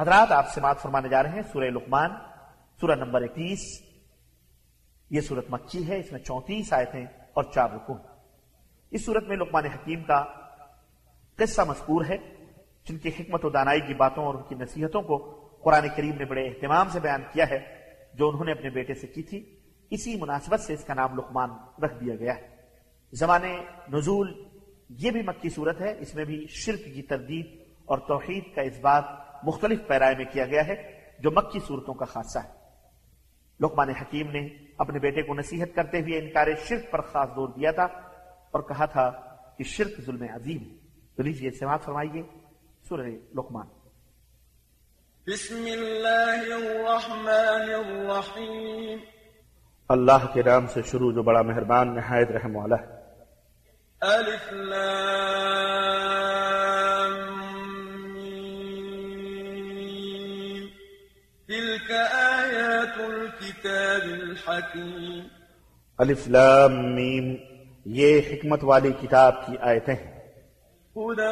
حضرات، آپ سے بات فرمانے جا رہے ہیں، سورہ لقمان، سورہ نمبر اکیس۔ یہ صورت مکی ہے، اس میں چونتیس آیتیں اور چار رکن اس صورت میں لقمان حکیم کا قصہ مذکور ہے، جن کی حکمت و دانائی کی باتوں اور ان کی نصیحتوں کو قرآن کریم نے بڑے اہتمام سے بیان کیا ہے، جو انہوں نے اپنے بیٹے سے کی تھی۔ اسی مناسبت سے اس کا نام لقمان رکھ دیا گیا ہے۔ زمانے نزول یہ بھی مکی صورت ہے، اس میں بھی شرک کی تردید اور توحید کا اس بات مختلف پیرائے میں کیا گیا ہے جو مکی صورتوں کا خاصہ ہے۔ لقمان حکیم نے اپنے بیٹے کو نصیحت کرتے ہوئے انکار شرک پر خاص دور دیا تھا اور کہا تھا کہ شرک ظلم عظیم تو لیجیے سماعت فرمائیے۔ سورہ لقمان۔ بسم اللہ الرحمن الرحیم۔ اللہ کے نام سے شروع جو بڑا مہربان نہایت رحم والا ہے الف لام۔ الحکیم الف لام میم یہ حکمت والی کتاب کی آیتیں ہیں۔ هدى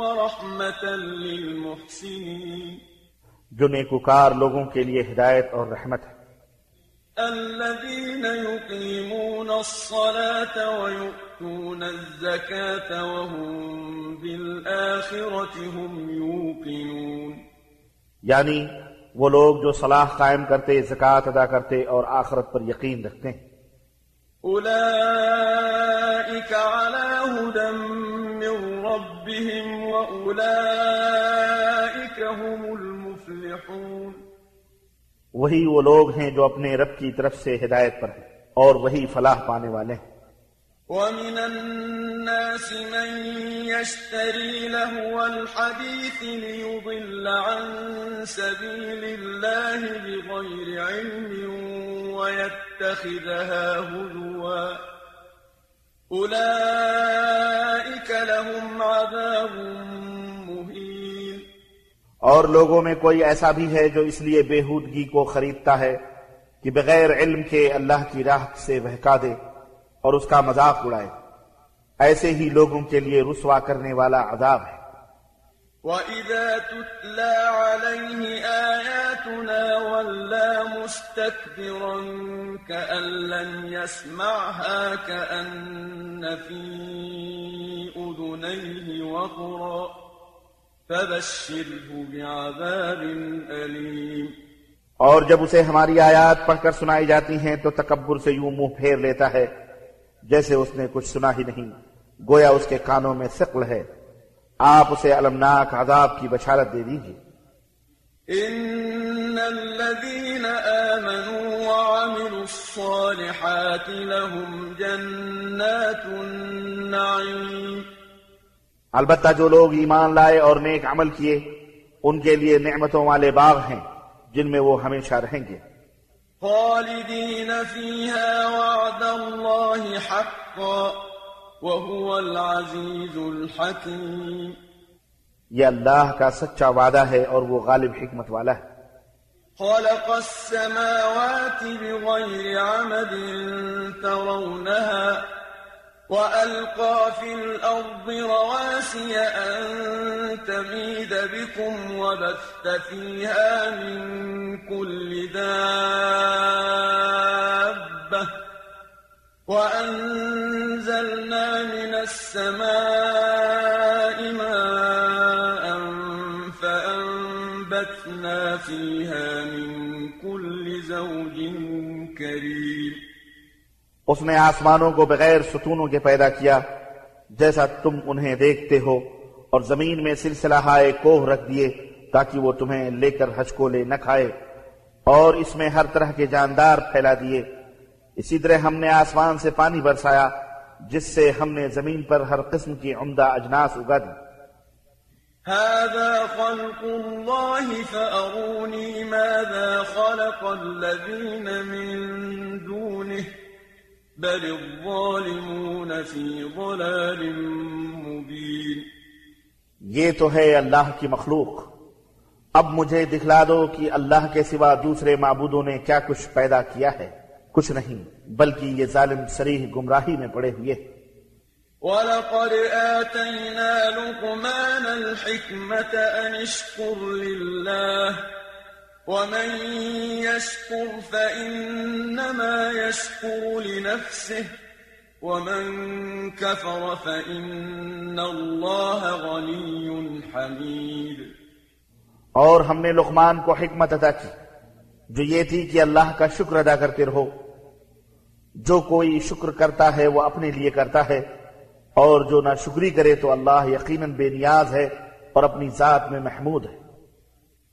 ورحمة للمحسنين جو نیکوکار لوگوں کے لیے ہدایت اور رحمت ہے۔ الذين يقيمون الصلاة ويؤتون الزكاة وهم بالآخرة هم يوقنون یعنی وہ لوگ جو صلاح قائم کرتے زکوٰۃ ادا کرتے اور آخرت پر یقین رکھتے۔ ہیں أولئك على هدى من ربهم وأولئك هم المفلحون۔ وہی وہ لوگ ہیں جو اپنے رب کی طرف سے ہدایت پر ہیں اور وہی فلاح پانے والے ہیں۔ ومن الناس من يشتري لهو الحديث ليضل عن سبيل الله بغير علم ويتخذها هزوا. أولئك لهم عذاب مهين. اور لوگوں میں کوئی ایسا بھی ہے جو اس لیے بےحودگی کو خریدتا ہے کہ بغیر علم کے اللہ کی راہ سے بہکا دے۔ اور اس کا مذاق اڑائے۔ ایسے ہی لوگوں کے لیے رسوا کرنے والا عذاب ہے۔ وَإِذَا تُتْلَى عَلَيْهِ آيَاتُنَا وَلَّى مُسْتَكْبِرًا كَأَن لَّمْ يَسْمَعْهَا كَأَنَّ فِي أُذُنَيْهِ وَقْرًا فَبَشِّرْهُ بِعَذَابٍ أَلِيمٍ۔ اور جب اسے ہماری آیات پڑھ کر سنائی جاتی ہیں تو تکبر سے یوں منہ پھیر لیتا ہے۔ جیسے اس نے کچھ سنا ہی نہیں گویا اس کے کانوں میں ثقل ہے۔ آپ اسے المناک عذاب کی بشارت دے دیجیے إن الذين آمنوا وعملوا الصالحات لهم جنات النعيم۔ البتہ جو لوگ ایمان لائے اور نیک عمل کیے ان کے لیے نعمتوں والے باغ ہیں جن میں وہ ہمیشہ رہیں گے۔ وعد الله حقا وهو العزيز الحكيم. یہ اللہ کا سچا وعدہ ہے اور وہ غالب حکمت والا ہے۔ خلق السماوات بغير عمد ترونها وألقى في الأرض رواسي أن تميد بكم وبث فيها من كل دابة وأنزلنا من السماء ماء فأنبتنا فيها من كل زوج كريم اس نے آسمانوں کو بغیر ستونوں کے پیدا کیا، جیسا تم انہیں دیکھتے ہو، اور زمین میں سلسلہ ہائے کوہ رکھ دیے تاکہ وہ تمہیں لے کر ہچکولے نہ کھائے، اور اس میں ہر طرح کے جاندار پھیلا دیے۔ اسی طرح ہم نے آسمان سے پانی برسایا جس سے ہم نے زمین پر ہر قسم کی عمدہ اجناس اگا دی۔ هذا خلق الله فأروني ماذا خلق الذين من دونه بل الظالمون في ضلال مبين۔ یہ تو ہے اللہ کی مخلوق۔ اب مجھے دکھلا دو کہ اللہ کے سوا دوسرے معبودوں نے کیا کچھ پیدا کیا ہے۔ کچھ نہیں بلکہ یہ ظالم سریح گمراہی میں پڑے ہوئے۔ ولقد آتينا لقمان الحكمة أن اشكر لله ومن يشكر فإنما يشكر لنفسه ومن كفر فإن الله غني حميد۔ اور ہم نے لقمان کو حکمت عطا کی جو یہ تھی کہ اللہ کا شکر ادا کرتے رہو۔ جو کوئی شکر کرتا ہے وہ اپنے لیے کرتا ہے اور جو نہ شکری کرے تو اللہ یقیناً بے نیاز ہے اور اپنی ذات میں محمود ہے۔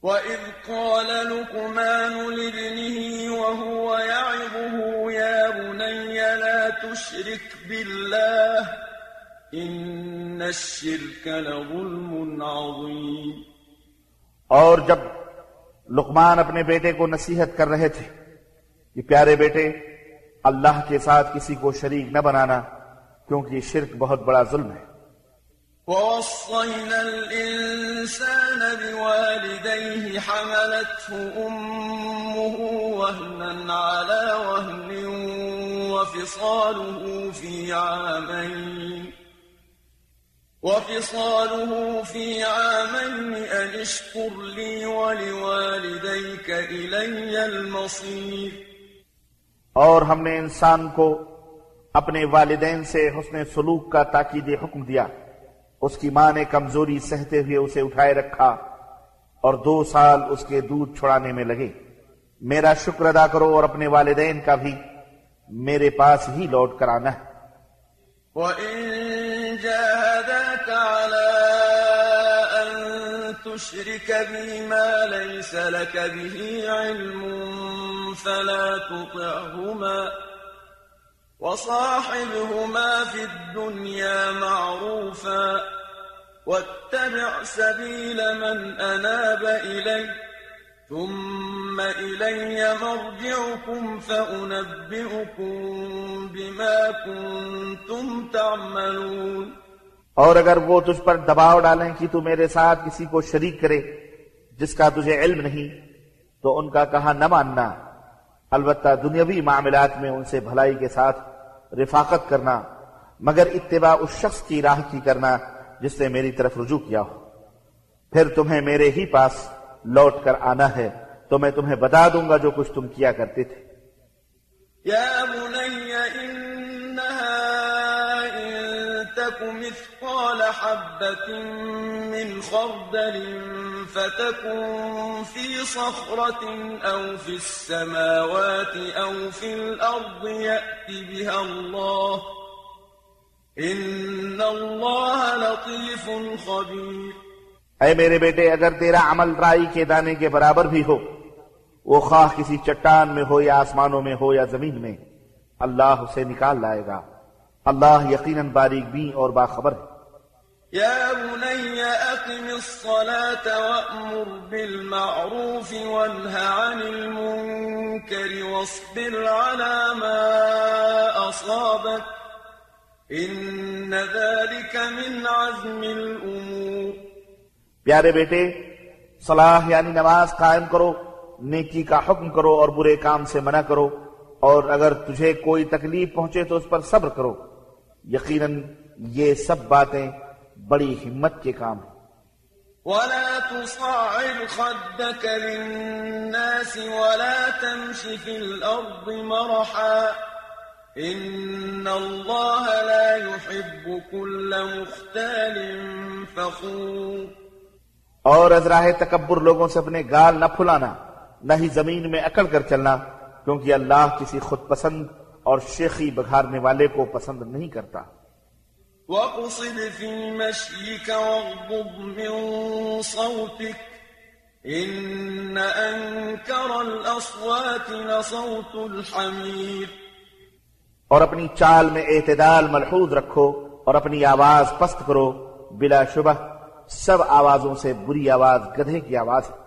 وَإِذْ قَالَ لُقْمَانُ لِابْنِهِ وَهُوَ يَعِظُهُ يَا بُنَيَّ لَا تُشْرِكْ بِاللَّهِ إِنَّ الشِّرْكَ لَظُلْمٌ عَظِيمٌ۔ اور جب لقمان اپنے بیٹے کو نصیحت کر رہے تھے کہ پیارے بیٹے اللہ کے ساتھ کسی کو شریک نہ بنانا کیونکہ یہ شرک بہت بڑا ظلم ہے۔ ووصينا الإنسان بوالديه حملته أمه وهنا على وهن وفصاله في عامين وفصاله في عامين أن اشكر لي ولوالديك إلي المصير اور ہم نے انسان کو اپنے والدین سے حسن سلوک کا تاکید حکم دیا۔ اس کی ماں نے کمزوری سہتے ہوئے اسے اٹھائے رکھا اور دو سال اس کے دودھ چھڑانے میں لگے۔ میرا شکر ادا کرو اور اپنے والدین کا بھی۔ میرے پاس ہی لوٹ کر آنا۔ ہے تُشْرِكَ بِي مَا لَيْسَ لَكَ بِهِ عِلْمٌ فَلَا تُطِعْهُمَا وصاحبهما في الدنيا معروفا واتبع سبيل من أناب إلي ثم إلي مرجعكم فأنبئكم بما كنتم تعملون اور اگر وہ تجھ پر دباؤ ڈالیں کہ تو میرے ساتھ کسی کو شریک کرے جس کا تجھے علم نہیں، تو ان کا کہا نہ ماننا۔ البتہ دنیاوی معاملات میں ان سے بھلائی کے ساتھ رفاقت کرنا، مگر اتباع اس شخص کی راہ کی کرنا جس نے میری طرف رجوع کیا ہو۔ پھر تمہیں میرے ہی پاس لوٹ کر آنا ہے، تو میں تمہیں بتا دوں گا جو کچھ تم کیا کرتے تھے۔ يا تك مثقال حبة من خردل فتكن في صخرة أو في السماوات أو في الأرض يأت بها الله إن الله لطيف خبير اے میرے بیٹے، اگر تیرا عمل رائی کے دانے کے برابر بھی ہو، وہ خواہ کسی چٹان میں ہو یا آسمانوں میں ہو یا زمین میں، اللہ اسے نکال لائے گا۔ اللہ یقیناً باریک بھی اور باخبر ہے۔ يا بني أقم الصلاة وأمر بالمعروف وانه عن المنكر واصبر على ما أصابك إن ذلك من عزم الأمور پیارے بیٹے صلاح یعنی نماز قائم کرو نیکی کا حکم کرو اور برے کام سے منع کرو اور اگر تجھے کوئی تکلیف پہنچے تو اس پر صبر کرو۔ یقیناً یہ سب باتیں بڑی ہمت کے کام ہیں۔ ولا تصعر خدك للناس ولا تمش في الأرض مرحا إن الله لا يحب كل مختال فخور اور ازراہ تکبر لوگوں سے اپنے گال نہ پھلانا نہ ہی زمین میں اکڑ کر چلنا کیونکہ اللہ کسی خود پسند اور شیخی بگھارنے والے کو پسند نہیں کرتا۔ واقصد في مشيك واغضب من صوتك إن أنكر الأصوات لصوت الحمير اور اپنی چال میں اعتدال ملحوظ رکھو اور اپنی آواز پست کرو۔ بلا شبہ سب آوازوں سے بری آواز گدھے کی آواز ہے۔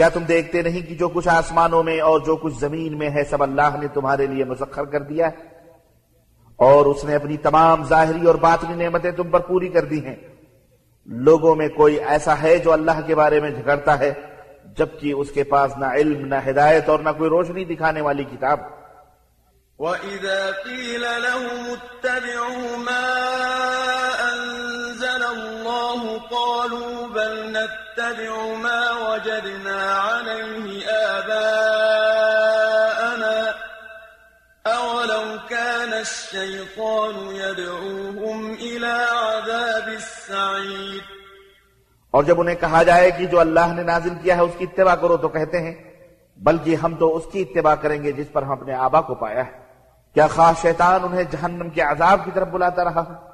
کیا تم دیکھتے نہیں کہ جو کچھ آسمانوں میں اور جو کچھ زمین میں ہے سب اللہ نے تمہارے لیے مسخر کر دیا ہے؟ اور اس نے اپنی تمام ظاہری اور باطنی نعمتیں تم پر پوری کر دی ہیں۔ لوگوں میں کوئی ایسا ہے جو اللہ کے بارے میں جھگڑتا ہے، جبکہ اس کے پاس نہ علم، نہ ہدایت اور نہ کوئی روشنی دکھانے والی کتاب۔ وَإِذَا قِيلَ لَهُمُ اتَّبِعُوا مَا أَنزَلَ اللَّهُ قَالُوا نَتَّبِعُ مَا وَجَدْنَا عَلَيْهِ آبَاءَنَا. أَوَلَوْ كَانَ الشَّيْطَانُ يَدْعُوهُمْ إِلَى عَذَابِ اور جب انہیں کہا جائے کہ جو اللہ نے نازل کیا ہے اس کی اتباع کرو تو کہتے ہیں بلکہ ہم تو اس کی اتباع کریں گے جس پر ہم اپنے آبا کو پایا ہے۔ کیا خاص شیطان انہیں جہنم کے عذاب کی طرف بلاتا رہا ہے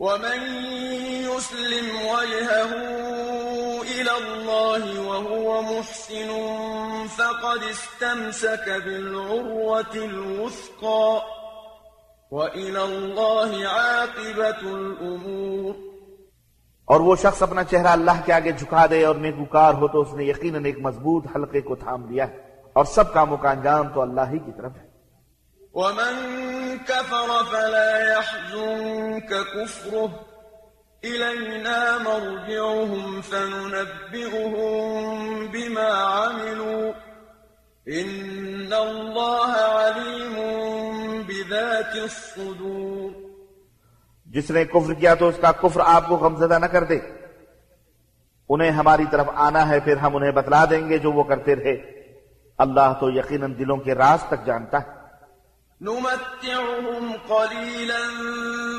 ومن يسلم وجهه إلى الله وهو محسن فقد استمسك بالعروة الوثقى وإلى الله عاقبة الأمور. اور وہ شخص اپنا چہرہ اللہ کے آگے جھکا دے اور نیکوکار ہو تو اس نے یقیناً ایک مضبوط حلقے کو تھام لیا ہے اور سب کاموں کا انجام تو اللہ ہی کی طرف ہے۔ ومن كفر فلا يحزنك كفره إلينا مرجعهم فننبئهم بما عملوا. إن الله عليم بذات الصدور. جس نے کفر کیا تو اس کا کفر آپ کو غمزدہ نہ کر دے. انہیں ہماری طرف آنا ہے، پھر ہم انہیں بتلا دیں گے جو وہ کرتے رہے. اللہ تو یقیناً دلوں کے راز تک جانتا ہے۔ نمتعهم قليلا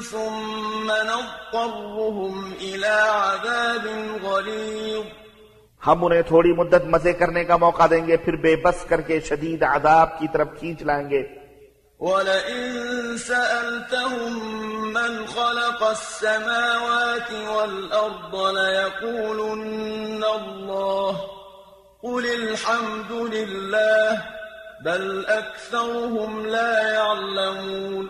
ثم نضطرهم إلى عذاب غليظ. ہم انہیں تھوڑی مدت مزے کرنے کا موقع دیں گے پھر بے بس کر کے شدید عذاب کی طرف کھینچ لائیں گے ولئن سألتهم من خلق السماوات والأرض ليقولن الله قل الحمد لله. بل أكثرهم لا يعلمون۔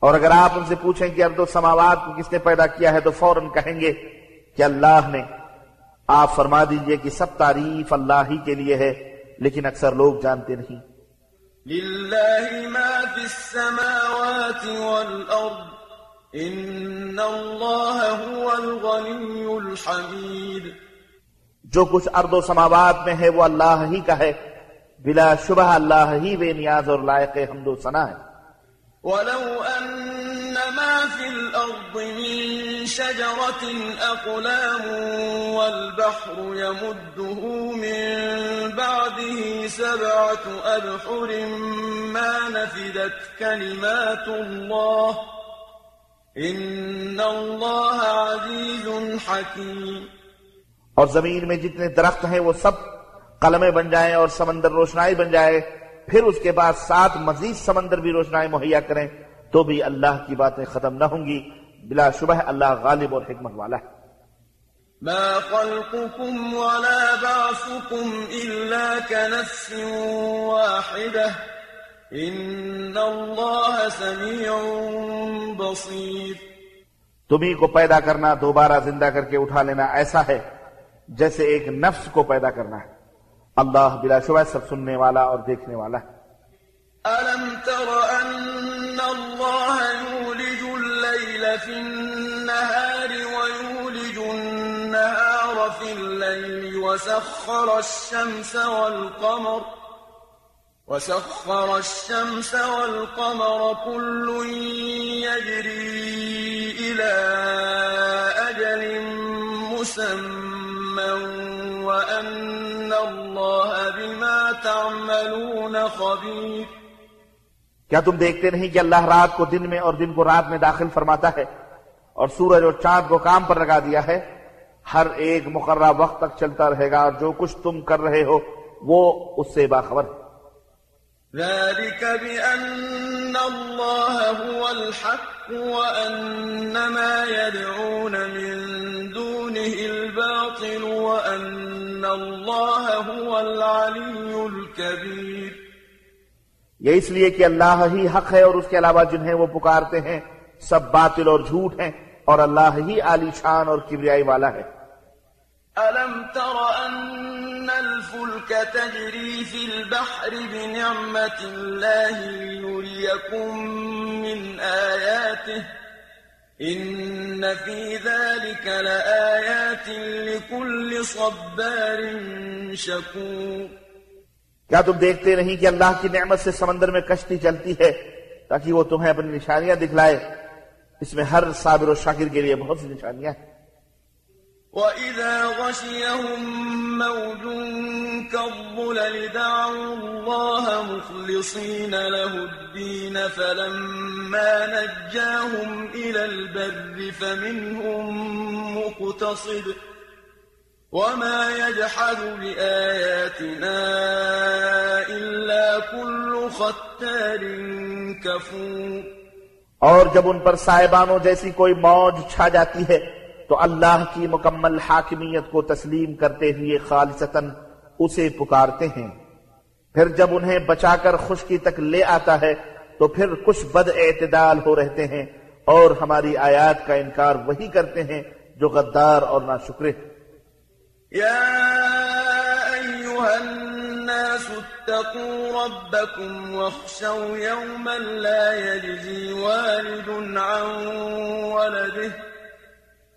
اور اگر آپ ان سے پوچھیں کہ ارد و سماوات کو کس نے پیدا کیا ہے تو فوراً کہیں گے کہ اللہ نے۔ آپ فرما دیجیے کہ سب تعریف اللہ ہی کے لیے ہے لیکن اکثر لوگ جانتے نہیں۔ لله ما في السماوات والأرض إن الله هو الغني الحميد جو کچھ ارد و سماوات میں ہے وہ اللہ ہی کا ہے۔ بلا شبہ اللہ ہی بے نیاز اور لائق حمد و ثنا ہے۔ ولو أن ما في الأرض من شجرة أقلام والبحر يمده من بعده سبعة أبحر ما نفدت كلمات الله إن الله عزيز حكيم۔ اور زمین میں جتنے درخت ہیں وہ سب قلمیں بن جائیں اور سمندر روشنائی بن جائے پھر اس کے بعد سات مزید سمندر بھی روشنائی مہیا کریں تو بھی اللہ کی باتیں ختم نہ ہوں گی۔ بلا شبہ اللہ غالب اور حکمت والا ہے۔ ما خلقكم ولا بعثكم إلا كنفس واحدة. إن الله سميع بصير. تمہیں کو پیدا کرنا دوبارہ زندہ کر کے اٹھا لینا ایسا ہے جیسے ایک نفس کو پیدا کرنا ہے۔ اللہ بلا شبہ سب سننے والا اور دیکھنے والا ہے۔ ألم تر أن الله يولج الليل في النهار ويولج النهار في الليل وسخر الشمس والقمر وسخر الشمس والقمر كل يجري إلى أجل مسمى تعملون کیا تم دیکھتے نہیں کہ اللہ رات کو دن میں اور دن کو رات میں داخل فرماتا ہے اور سورج اور چاند کو کام پر لگا دیا ہے؟ ہر ایک مقررہ وقت تک چلتا رہے گا اور جو کچھ تم کر رہے ہو وہ اس سے باخبر ہے۔ ذلك بأن الله هو الحق وأن ما يدعون من دونه الباطل وأن الله هو العلي الكبير۔ یہ اس لیے کہ اللہ ہی حق ہے اور اس کے علاوہ جنہیں وہ پکارتے ہیں سب باطل اور جھوٹ ہیں اور اللہ ہی عالی شان اور کبریائی والا ہے۔ ألم تر أن الفلك تجري في البحر بنعمة الله ليريكم من آياته۔ إن في ذلك لآيات لكل صبار شكور کیا تم دیکھتے نہیں کہ اللہ کی نعمت سے سمندر میں کشتی چلتی ہے تاکہ وہ تمہیں اپنی نشانیاں دکھلائے؟ اس میں ہر صابر و شاکر کے لیے بہت سی نشانیاں ہیں۔ وَإِذَا غَشِيَهُم مَّوْجٌ كَالظُّلَلِ دَعَوُا اللَّهَ مُخْلِصِينَ لَهُ الدِّينَ فَلَمَّا نَجَّاهُمْ إِلَى الْبَرِّ فَمِنْهُم مُّقْتَصِدٌ وما يجحد بآياتنا إلا كل ختار كفور اور جب ان پر سائبانوں جیسی کوئی موج چھا جاتی ہے تو اللہ کی مکمل حاکمیت کو تسلیم کرتے ہوئے خالصتاً اسے پکارتے ہیں۔ پھر جب انہیں بچا کر خشکی تک لے آتا ہے، تو پھر کچھ بد اعتدال ہو رہتے ہیں اور ہماری آیات کا انکار وہی کرتے ہیں جو غدار اور ناشکر يا أيها الناس اتقوا ربكم واخشوا يوما لا يجزي والد عن ولده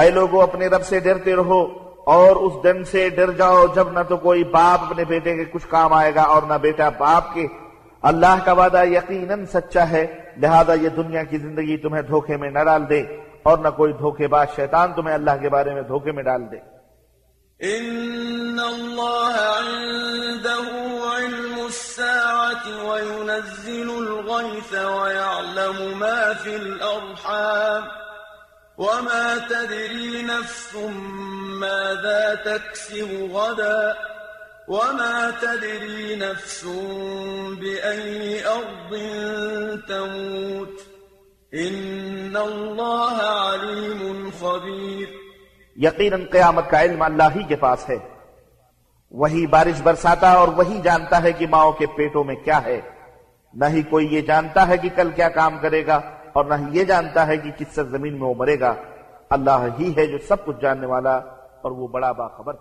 اے لوگو، اپنے رب سے ڈرتے رہو اور اس دن سے ڈر جاؤ جب نہ تو کوئی باپ اپنے بیٹے کے کچھ کام آئے گا اور نہ بیٹا باپ کے۔ اللہ کا وعدہ یقیناً سچا ہے، لہذا یہ دنیا کی زندگی تمہیں دھوکے میں نہ ڈال دے اور نہ کوئی دھوکے باز شیطان تمہیں اللہ کے بارے میں دھوکے میں ڈال دے۔ إن الله عنده علم الساعة وينزل الغيث ويعلم ما في الأرحام وما تدري نفس ماذا تكسب غدا وما تدري نفس بأي أرض تموت إن الله عليم خبير یقیناً قیامت کا علم اللہ ہی کے پاس ہے۔ وہی بارش برساتا اور وہی جانتا ہے کہ ماؤں کے پیٹوں میں کیا ہے۔ نہ ہی کوئی یہ جانتا ہے کہ کل کیا کام کرے گا۔ اور نہ ہی یہ جانتا ہے کہ کس سر زمین میں وہ مرے گا۔ اللہ ہی ہے جو سب کچھ جاننے والا اور وہ بڑا باخبر۔